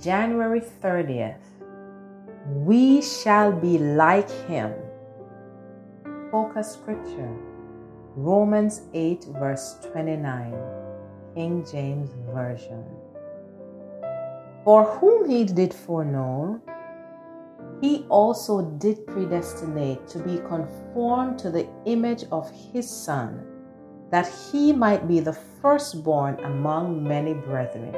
January 30th, we shall be like him. Focus scripture Romans 8, verse 29, King James Version. For whom he did foreknow, he also did predestinate to be conformed to the image of his Son, that he might be the firstborn among many brethren.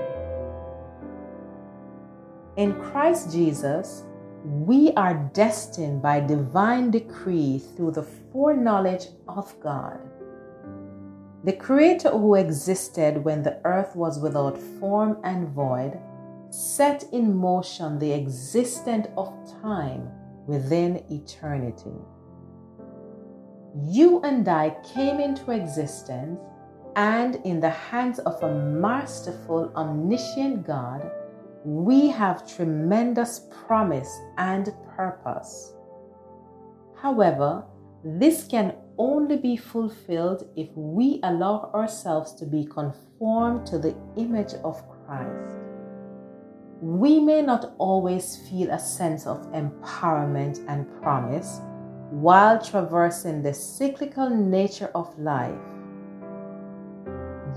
In Christ Jesus, we are destined by divine decree through the foreknowledge of God. The Creator who existed when the earth was without form and void set in motion the existence of time within eternity. You and I came into existence, and in the hands of a masterful, omniscient God, we have tremendous promise and purpose. However, this can only be fulfilled if we allow ourselves to be conformed to the image of Christ. We may not always feel a sense of empowerment and promise while traversing the cyclical nature of life.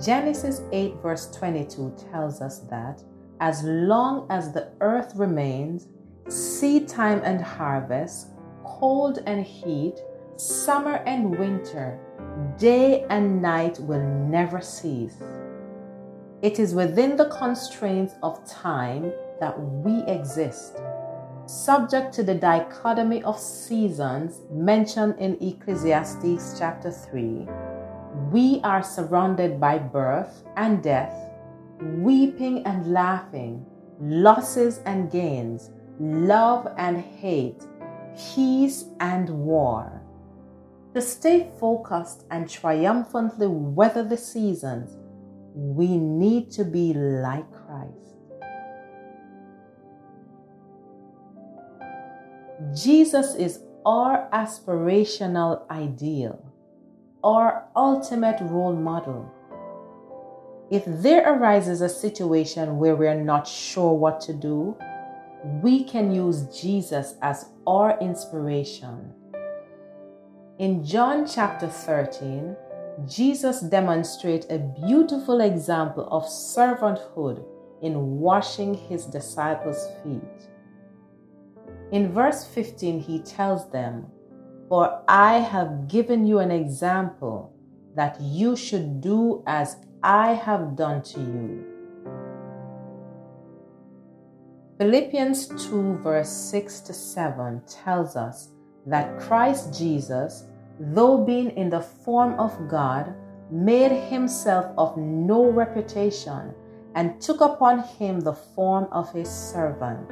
Genesis 8, verse 22 tells us that as long as the earth remains, seed time and harvest, cold and heat, summer and winter, day and night will never cease. It is within the constraints of time that we exist, subject to the dichotomy of seasons mentioned in Ecclesiastes chapter 3. We are surrounded by birth and death weeping and laughing, losses and gains, love and hate, peace and war. To stay focused and triumphantly weather the seasons, we need to be like Christ. Jesus is our aspirational ideal, our ultimate role model if there arises a situation where we're not sure what to do, we can use Jesus as our inspiration. In John chapter 13, Jesus demonstrates a beautiful example of servanthood in washing his disciples' feet. In verse 15, he tells them, For I have given you an example that you should do as I have done to you. Philippians 2, verse 6 to 7 tells us that Christ Jesus, though being in the form of God, made himself of no reputation and took upon him the form of a servant.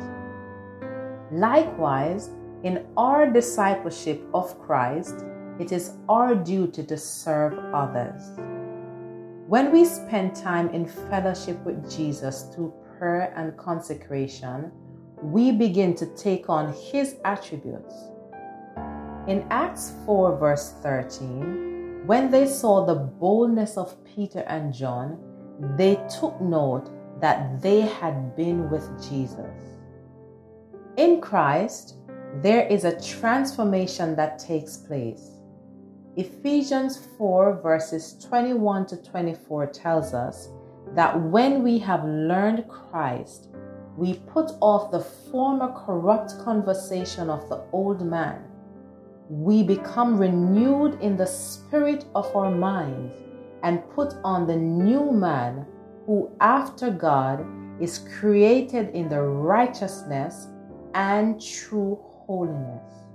Likewise, in our discipleship of Christ, it is our duty to serve others. When we spend time in fellowship with Jesus through prayer and consecration, we begin to take on his attributes. In Acts 4, verse 13, when they saw the boldness of Peter and John, they took note that they had been with Jesus. In Christ, there is a transformation that takes place. Ephesians 4, verses 21 to 24 tells us that when we have learned Christ, we put off the former corrupt conversation of the old man. We become renewed in the spirit of our minds and put on the new man who, after God, is created in the righteousness and true holiness.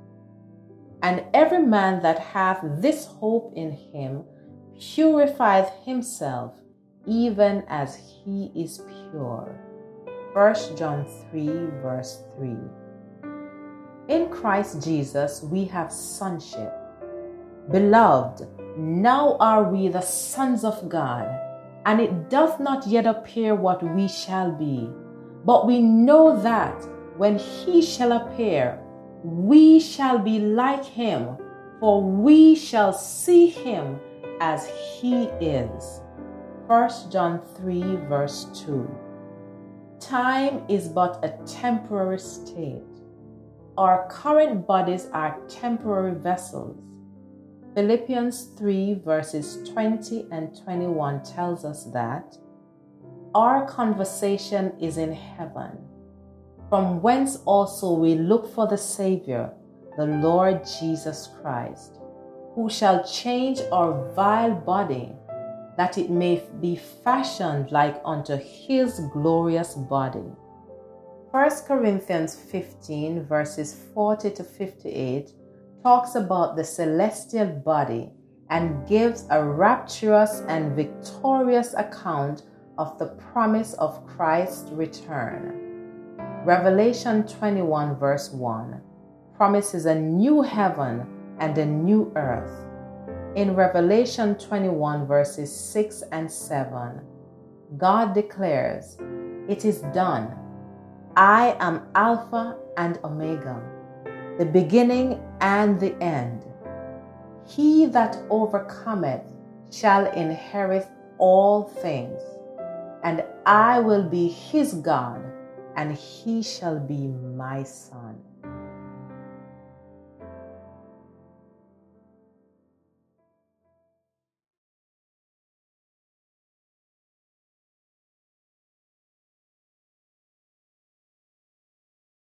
And every man that hath this hope in him purifieth himself, even as he is pure. 1 John 3, verse 3. In Christ Jesus we have sonship. Beloved, now are we the sons of God, and it doth not yet appear what we shall be. But we know that when he shall appear, we shall be like him, for we shall see him as he is. 1 John 3, verse 2. Time is but a temporary state. Our current bodies are temporary vessels. Philippians 3 verses 20 and 21 tells us that our conversation is in heaven, from whence also we look for the Savior, the Lord Jesus Christ, who shall change our vile body, that it may be fashioned like unto his glorious body. 1 Corinthians 15 verses 40 to 58 talks about the celestial body and gives a rapturous and victorious account of the promise of Christ's return. Revelation 21, verse 1 promises a new heaven and a new earth. In Revelation 21, verses 6 and 7, God declares, It is done. I am Alpha and Omega, the beginning and the end. He that overcometh shall inherit all things and I will be his God, and he shall be my son.